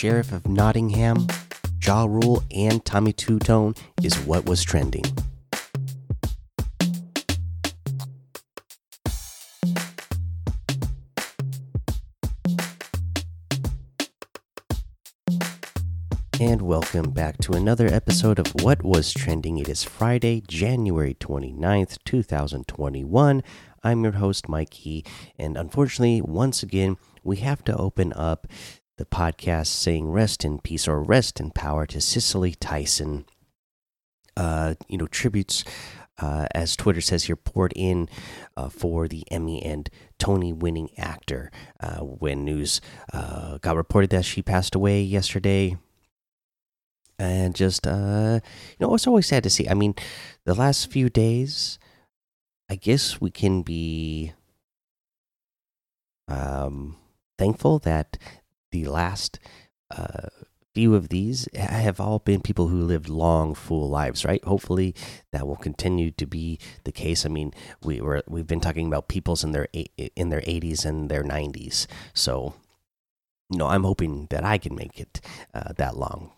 Sheriff of Nottingham, Ja Rule, and Tommy Tutone is what was trending. And welcome back to another episode of What Was Trending. It is Friday, January 29th, 2021. I'm your host, Mikey, and unfortunately, once again, we have to open up the podcast saying rest in peace or rest in power to Cicely Tyson. Uh, you know, tributes, uh, as Twitter says here, poured in uh, for the Emmy and Tony winning actor. Uh, when news uh, got reported that she passed away yesterday, and just uh you know it's always sad to see i mean the last few days i guess we can be um thankful that the last uh few of these have all been people who lived long full lives right? Hopefully that will continue to be the case. I mean we were we've been talking about people's in their in their 80s and their 90s so you know i'm hoping that i can make it uh, that long.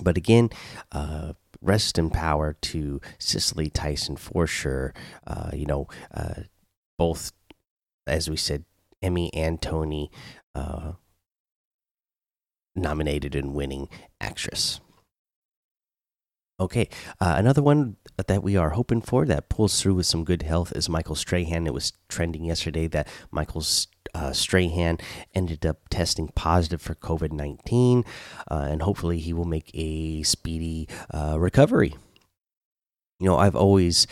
But again, uh, rest in power to Cicely Tyson for sure. Uh, you know, uh, both, as we said, Emmy and Tony uh, nominated and winning actress. Okay, uh, another one that we are hoping for that pulls through with some good health is Michael Strahan. It was trending yesterday that Michael uh, Strahan ended up testing positive for COVID 19, uh, and hopefully he will make a speedy uh, recovery. You know, I've always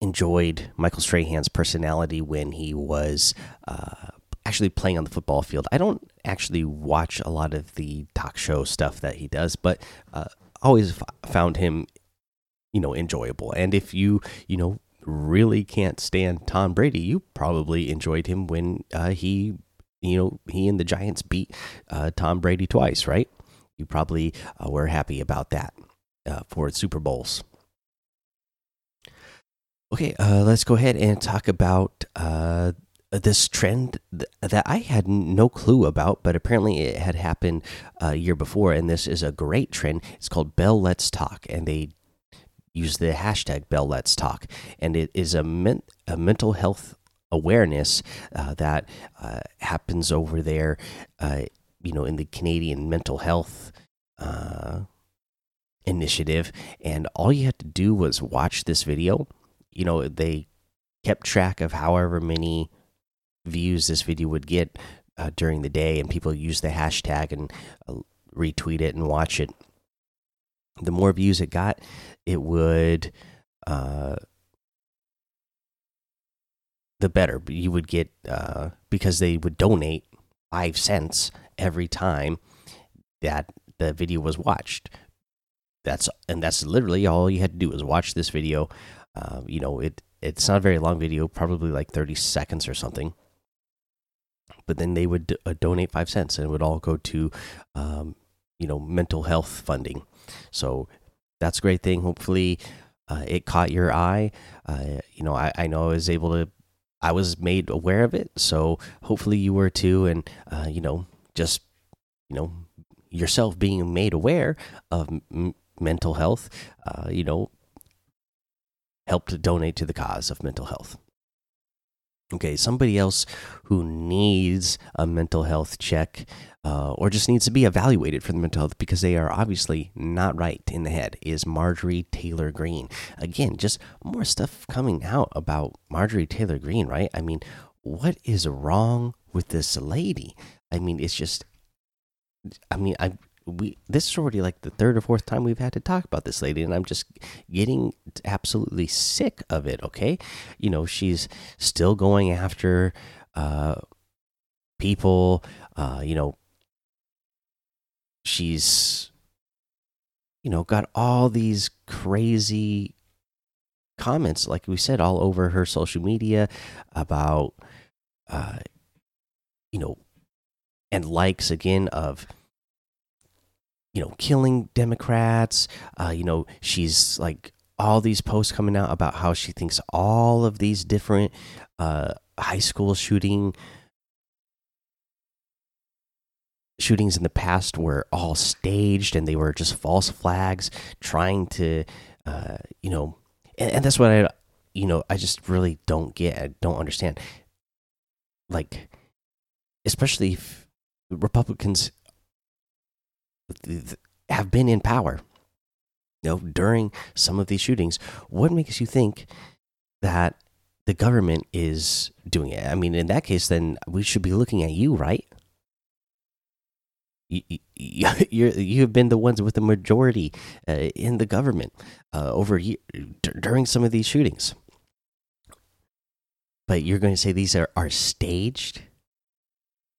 enjoyed Michael Strahan's personality when he was uh, actually playing on the football field. I don't actually watch a lot of the talk show stuff that he does, but uh, always found him, you know, enjoyable. And if you, you know, really can't stand Tom Brady, you probably enjoyed him when uh, he, you know, he and the Giants beat uh, Tom Brady twice, right? You probably uh, were happy about that uh, for Super Bowls. Okay, uh, let's go ahead and talk about this trend that I had no clue about, but apparently it had happened a year before, and this is a great trend. It's called Bell Let's Talk, and they use the hashtag Bell Let's Talk, and it is a, men a mental health awareness uh, that uh, happens over there, uh, you know, in the Canadian mental health uh, initiative. And all you had to do was watch this video. You know, they kept track of however many views this video would get uh, during the day, and people use the hashtag and uh, retweet it and watch it. The more views it got, it would uh, the better you would get uh, because they would donate five cents every time that the video was watched. That's and that's literally all you had to do was watch this video. Uh, you know, it it's not a very long video, probably like thirty seconds or something. But then they would uh, donate five cents, and it would all go to, um, you know, mental health funding. So that's a great thing. Hopefully, uh, it caught your eye. Uh, you know, I, I know I was able to, I was made aware of it. So hopefully you were too. And, uh, you know, just, you know, yourself being made aware of mental health, uh, you know, helped donate to the cause of mental health. Okay, somebody else who needs a mental health check uh, or just needs to be evaluated for the mental health because they are obviously not right in the head is Marjorie Taylor Greene. Again, just more stuff coming out about Marjorie Taylor Greene, right? I mean, what is wrong with this lady? I mean, it's just, I mean, I we this is already like the third or fourth time we've had to talk about this lady and i'm just getting absolutely sick of it okay? You know she's still going after uh people uh you know she's you know got all these crazy comments like we said all over her social media about uh you know and likes again of you know, killing Democrats. Uh, you know, she's like all these posts coming out about how she thinks all of these different uh, high school shooting shootings in the past were all staged and they were just false flags trying to, uh, you know, and, and that's what I, you know, I just really don't get. I don't understand. Like, especially if Republicans have been in power, you know, during some of these shootings. What makes you think that the government is doing it? I mean, in that case, then we should be looking at you, right? You, you, you have been the ones with the majority uh, in the government uh, over during some of these shootings. But you're going to say these are, are staged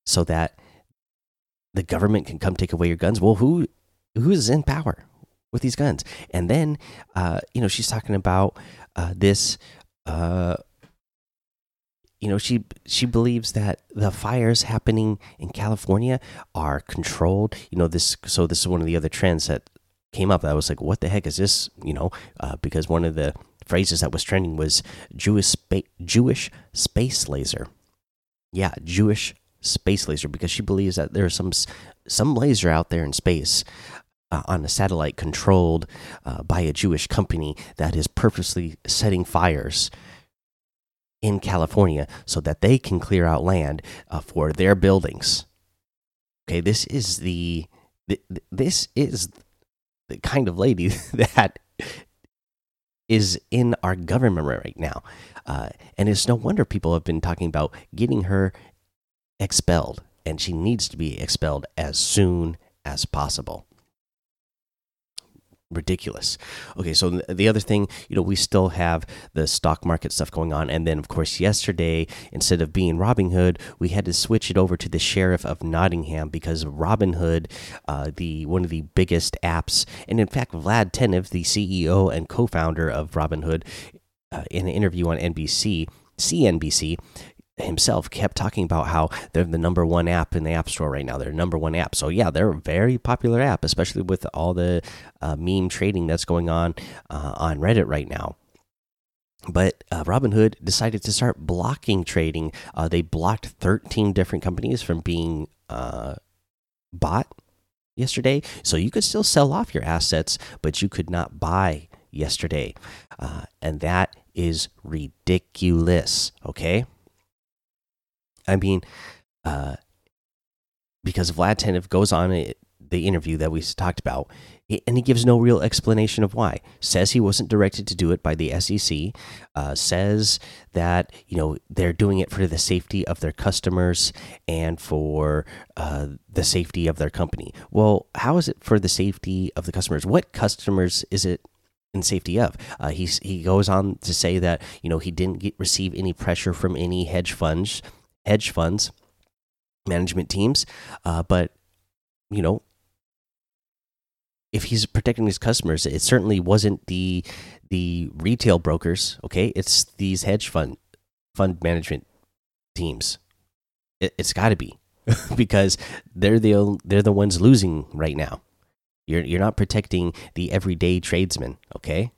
so that the government can come take away your guns. Well, who who is in power with these guns? And then, uh, you know, she's talking about uh, this. Uh, you know, she she believes that the fires happening in California are controlled. You know, this so this is one of the other trends that came up. I was like, what the heck is this? You know, uh, because one of the phrases that was trending was Jewish spa Jewish space laser. Yeah, Jewish space laser because she believes that there's some some laser out there in space uh, on a satellite controlled uh, by a Jewish company that is purposely setting fires in California so that they can clear out land uh, for their buildings. Okay, this is the this is the kind of lady that is in our government right now. Uh, and it's no wonder people have been talking about getting her expelled, and she needs to be expelled as soon as possible. Ridiculous. Okay, so the other thing, you know, we still have the stock market stuff going on, and then of course yesterday, instead of being Robin Hood, we had to switch it over to the Sheriff of Nottingham because Robinhood, uh, the one of the biggest apps, and in fact, Vlad Tenev, the CEO and co-founder of Robinhood, uh, in an interview on NBC, CNBC, himself kept talking about how they're the number one app in the App Store right now. They're number one app. So yeah, they're a very popular app, especially with all the uh, meme trading that's going on uh, on Reddit right now. But uh, Robinhood decided to start blocking trading. Uh, they blocked 13 different companies from being uh, bought yesterday. So you could still sell off your assets, but you could not buy yesterday. Uh, and that is ridiculous. Okay. I mean, uh, because Vlad Tenev goes on a, the interview that we talked about, and he gives no real explanation of why. Says he wasn't directed to do it by the SEC. Uh, says that you know they're doing it for the safety of their customers and for uh, the safety of their company. Well, how is it for the safety of the customers? What customers is it in safety of. Uh, he he goes on to say that you know he didn't get, receive any pressure from any hedge funds hedge funds, management teams. Uh, but you know, if he's protecting his customers, it certainly wasn't the the retail brokers. Okay, it's these hedge fund fund management teams. It, has got to be because they're the they're the ones losing right now. You're you're not protecting the everyday tradesman. Okay.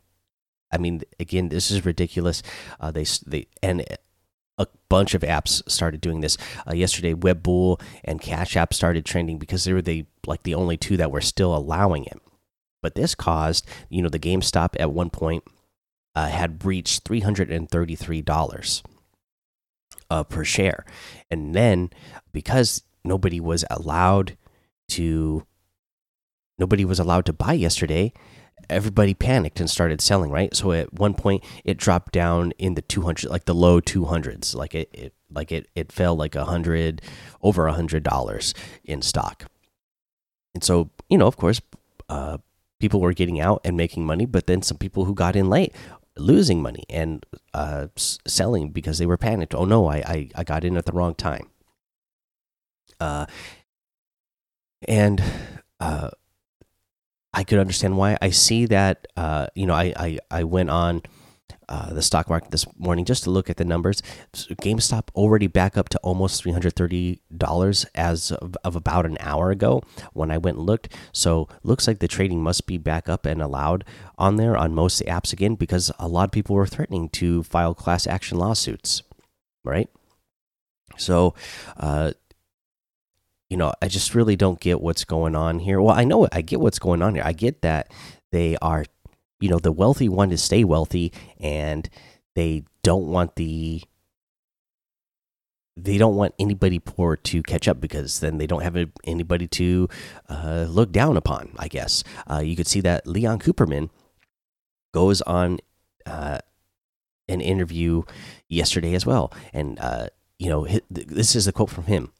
I mean, again, this is ridiculous. Uh, they they and a bunch of apps started doing this. Uh, yesterday, Webull and Cash App started trending because they were the like the only two that were still allowing it. But this caused, you know, the GameStop at one point uh, had reached three hundred and thirty three dollars uh, per share, and then because nobody was allowed to, nobody was allowed to buy yesterday everybody panicked and started selling right? So at one point it dropped down in the 200 like the low 200s like it, it like it it fell like a hundred over a hundred dollars in stock. And so you know of course uh, people were getting out and making money but then some people who got in late losing money and uh, selling because they were panicked. Oh no I, I i got in at the wrong time. Uh and uh I could understand why. I see that. Uh, you know, I I, I went on uh, the stock market this morning just to look at the numbers. So GameStop already back up to almost three hundred thirty dollars as of, of, about an hour ago when I went and looked. So looks like the trading must be back up and allowed on there on most apps again because a lot of people were threatening to file class action lawsuits, right? So, uh, you know, I just really don't get what's going on here. Well, I know I get what's going on here. I get that they are, you know, the wealthy want to stay wealthy and they don't want the they don't want anybody poor to catch up because then they don't have anybody to uh, look down upon. I guess uh, you could see that Leon Cooperman goes on uh, an interview yesterday as well, and uh, you know this is a quote from him: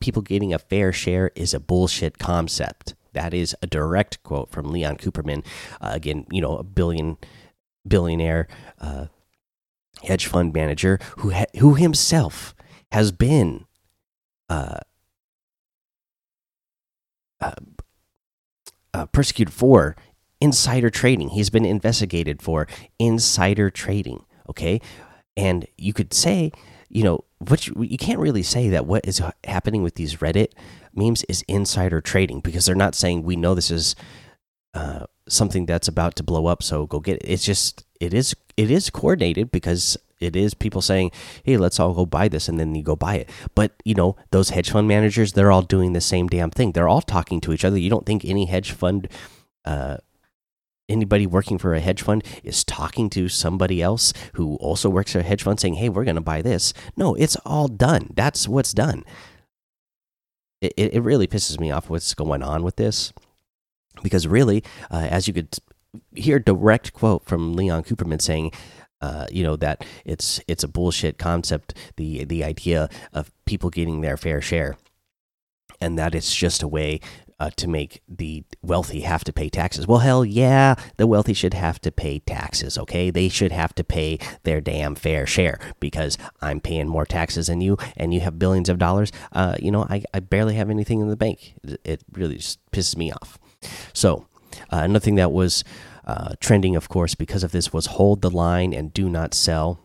"People getting a fair share is a bullshit concept." That is a direct quote from Leon Cooperman. Uh, again, you know, a billion billionaire uh, hedge fund manager who who himself has been uh, uh, uh, persecuted for insider trading. He's been investigated for insider trading. Okay, and you could say, you know, what you, you can't really say that what is happening with these Reddit memes is insider trading because they're not saying we know this is uh, something that's about to blow up, so go get it. It's just it is it is coordinated because it is people saying, "Hey, let's all go buy this," and then you go buy it. But you know, those hedge fund managers, they're all doing the same damn thing. They're all talking to each other. You don't think any hedge fund, uh, anybody working for a hedge fund is talking to somebody else who also works for a hedge fund, saying, "Hey, we're going to buy this." No, it's all done. That's what's done. It it really pisses me off what's going on with this, because really, uh, as you could hear, direct quote from Leon Cooperman saying uh, you know that it's it's a bullshit concept. The the idea of people getting their fair share, and that it's just a way uh, to make the wealthy have to pay taxes. Well, hell yeah, the wealthy should have to pay taxes. Okay, they should have to pay their damn fair share because I'm paying more taxes than you, and you have billions of dollars. Uh, you know, I I barely have anything in the bank. It really just pisses me off. So uh, another thing that was uh, trending, of course, because of this was hold the line and do not sell.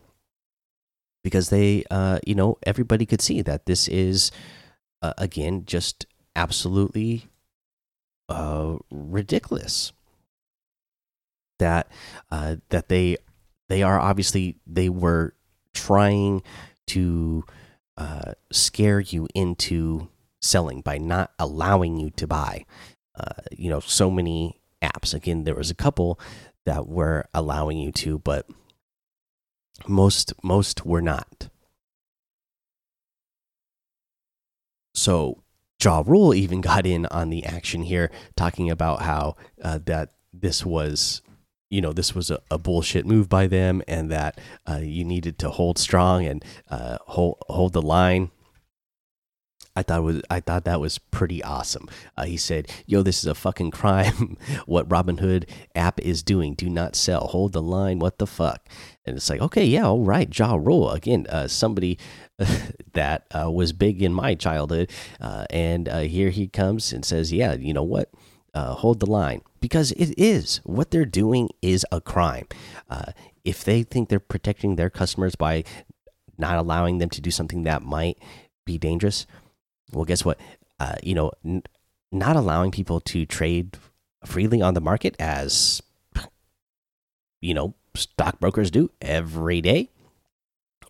Because they, uh, you know, everybody could see that this is, uh, again, just absolutely uh, ridiculous. That uh, that they they are obviously they were trying to uh, scare you into selling by not allowing you to buy. Uh, you know, so many apps. Again, there was a couple that were allowing you to, but most most were not. So Ja Rule even got in on the action here, talking about how uh, that this was, you know, this was a, a, bullshit move by them, and that uh, you needed to hold strong and uh, hold hold the line I thought was I thought that was pretty awesome. Uh, he said, "Yo, this is a fucking crime. what Robinhood app is doing. Do not sell. Hold the line. What the fuck?" And it's like, okay, yeah, all right, Ja Rule again. Uh, somebody that uh, was big in my childhood, uh, and uh, here he comes and says, "Yeah, you know what? Uh, hold the line." Because it is what they're doing is a crime. if they think they're protecting their customers by not allowing them to do something that might be dangerous, well, guess what? Uh, you know, not allowing people to trade freely on the market as you know stockbrokers do every day,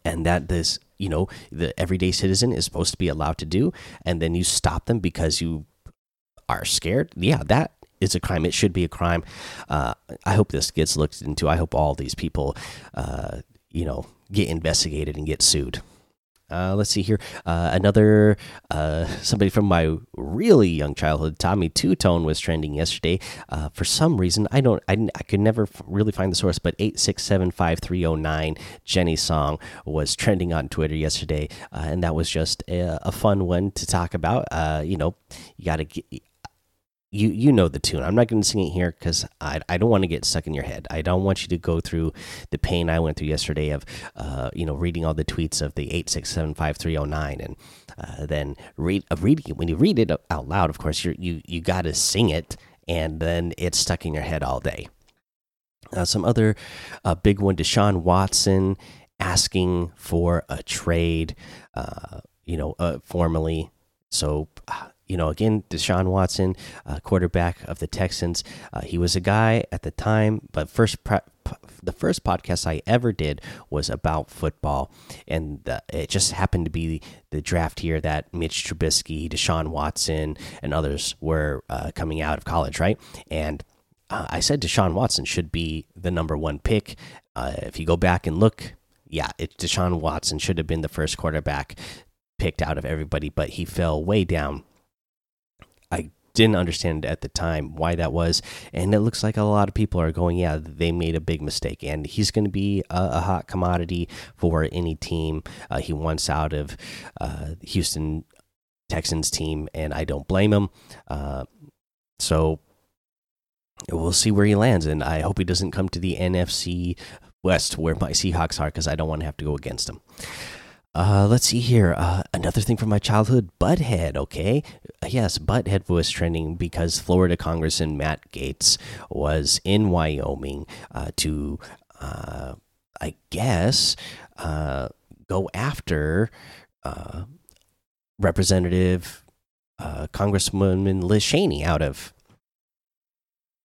and that this you know the everyday citizen is supposed to be allowed to do, and then you stop them because you are scared. Yeah, that is a crime. It should be a crime. Uh, I hope this gets looked into. I hope all these people, uh, you know, get investigated and get sued. Uh, let's see here. Uh, another uh, somebody from my really young childhood, Tommy Tutone, was trending yesterday. Uh, for some reason, I don't, I, I could never really find the source, but eight six seven five three zero oh nine Jenny song was trending on Twitter yesterday, uh, and that was just a, a, fun one to talk about. Uh, you know, you got to you you know the tune. I'm not going to sing it here because I I don't want to get stuck in your head. I don't want you to go through the pain I went through yesterday of uh you know reading all the tweets of the eight six seven five three zero oh nine and uh, then read of reading it when you read it out loud. Of course, you you you got to sing it and then it's stuck in your head all day. Uh, some other uh, big one: Deshaun Watson asking for a trade. Uh, you know, uh, formally. So you know, again, Deshaun Watson, uh, quarterback of the Texans. Uh, he was a guy at the time, but first the first podcast I ever did was about football, and uh, it just happened to be the draft year that Mitch Trubisky, Deshaun Watson, and others were uh, coming out of college, right? And uh, I said Deshaun Watson should be the number one pick. Uh, if you go back and look, yeah, it, Deshaun Watson should have been the first quarterback picked out of everybody, but he fell way down. I didn't understand at the time why that was, and it looks like a lot of people are going, yeah, they made a big mistake, and he's going to be a, a, hot commodity for any team uh, he wants out of uh, Houston Texans team, and I don't blame him. Uh, so we'll see where he lands, and I hope he doesn't come to the NFC West where my Seahawks are because I don't want to have to go against them. Uh, let's see here. Uh, another thing from my childhood, Butthead. Okay, yes, Butthead was trending because Florida Congressman Matt Gaetz was in Wyoming uh, to, uh, I guess, uh, go after uh, Representative Congresswoman Liz Cheney out of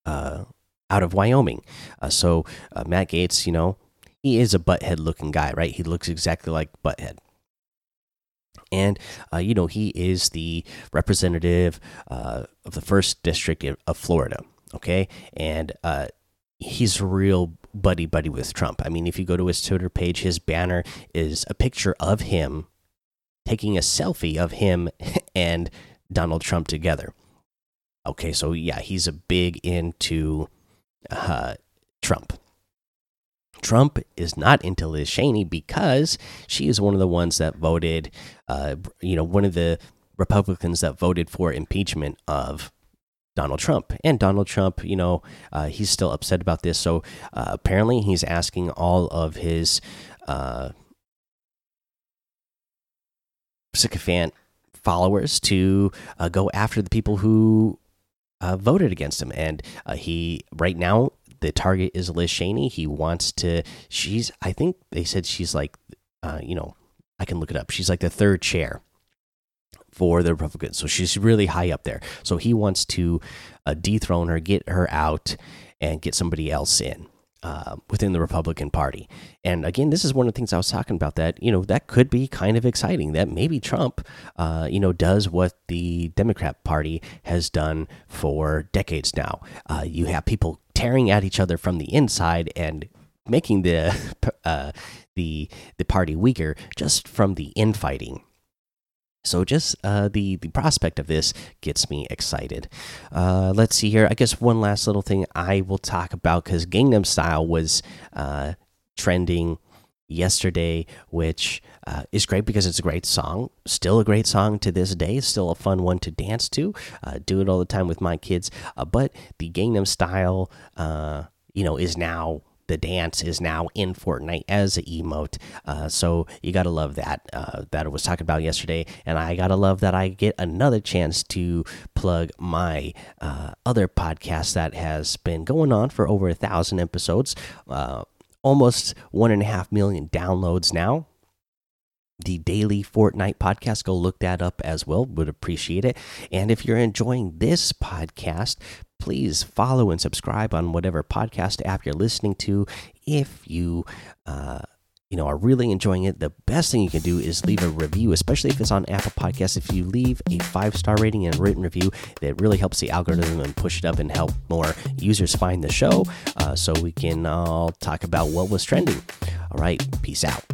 out of Wyoming. so Matt Gaetz, you know, he is a butthead looking guy, right? He looks exactly like Butthead. And, uh, you know, he is the representative uh, of the first district of Florida. Okay. And uh, he's a real buddy buddy with Trump. I mean, if you go to his Twitter page, his banner is a picture of him taking a selfie of him and Donald Trump together. Okay. So, yeah, he's a big into uh, Trump. Trump is not into Liz Cheney because she is one of the ones that voted, uh, you know, one of the Republicans that voted for impeachment of Donald Trump. And Donald Trump, you know, uh, he's still upset about this. So uh, apparently he's asking all of his uh, sycophant followers to uh, go after the people who uh, voted against him. And uh, he, right now, the target is Liz Cheney. He wants to. She's. I think they said she's like. Uh, you know, I can look it up. She's like the third chair for the Republicans, so she's really high up there. So he wants to uh, dethrone her, get her out, and get somebody else in. Uh, within the Republican Party. And again, this is one of the things I was talking about that, you know, that could be kind of exciting that maybe Trump, uh, you know, does what the Democrat Party has done for decades now. Uh, you have people tearing at each other from the inside and making the uh, the the party weaker just from the infighting. So just uh, the the prospect of this gets me excited. Uh, let's see here. I guess one last little thing I will talk about because Gangnam Style was uh, trending yesterday, which uh, is great because it's a great song. Still a great song to this day. Still a fun one to dance to. Uh, do it all the time with my kids. Uh, but the Gangnam Style, you know, is now the dance is now in Fortnite as an emote. Uh, so you gotta love that. Uh, that I was talking about yesterday, and I gotta love that I get another chance to plug my uh, other podcast that has been going on for over a thousand episodes, uh, almost one and a half million downloads now the daily Fortnite podcast. Go look that up as well. Would appreciate it. And if you're enjoying this podcast, please follow and subscribe on whatever podcast app you're listening to. If you, uh, you know, are really enjoying it, the best thing you can do is leave a review, especially if it's on Apple Podcasts. If you leave a five star rating and written review, that really helps the algorithm and push it up and help more users find the show uh, so we can all talk about what was trending. All right, peace out.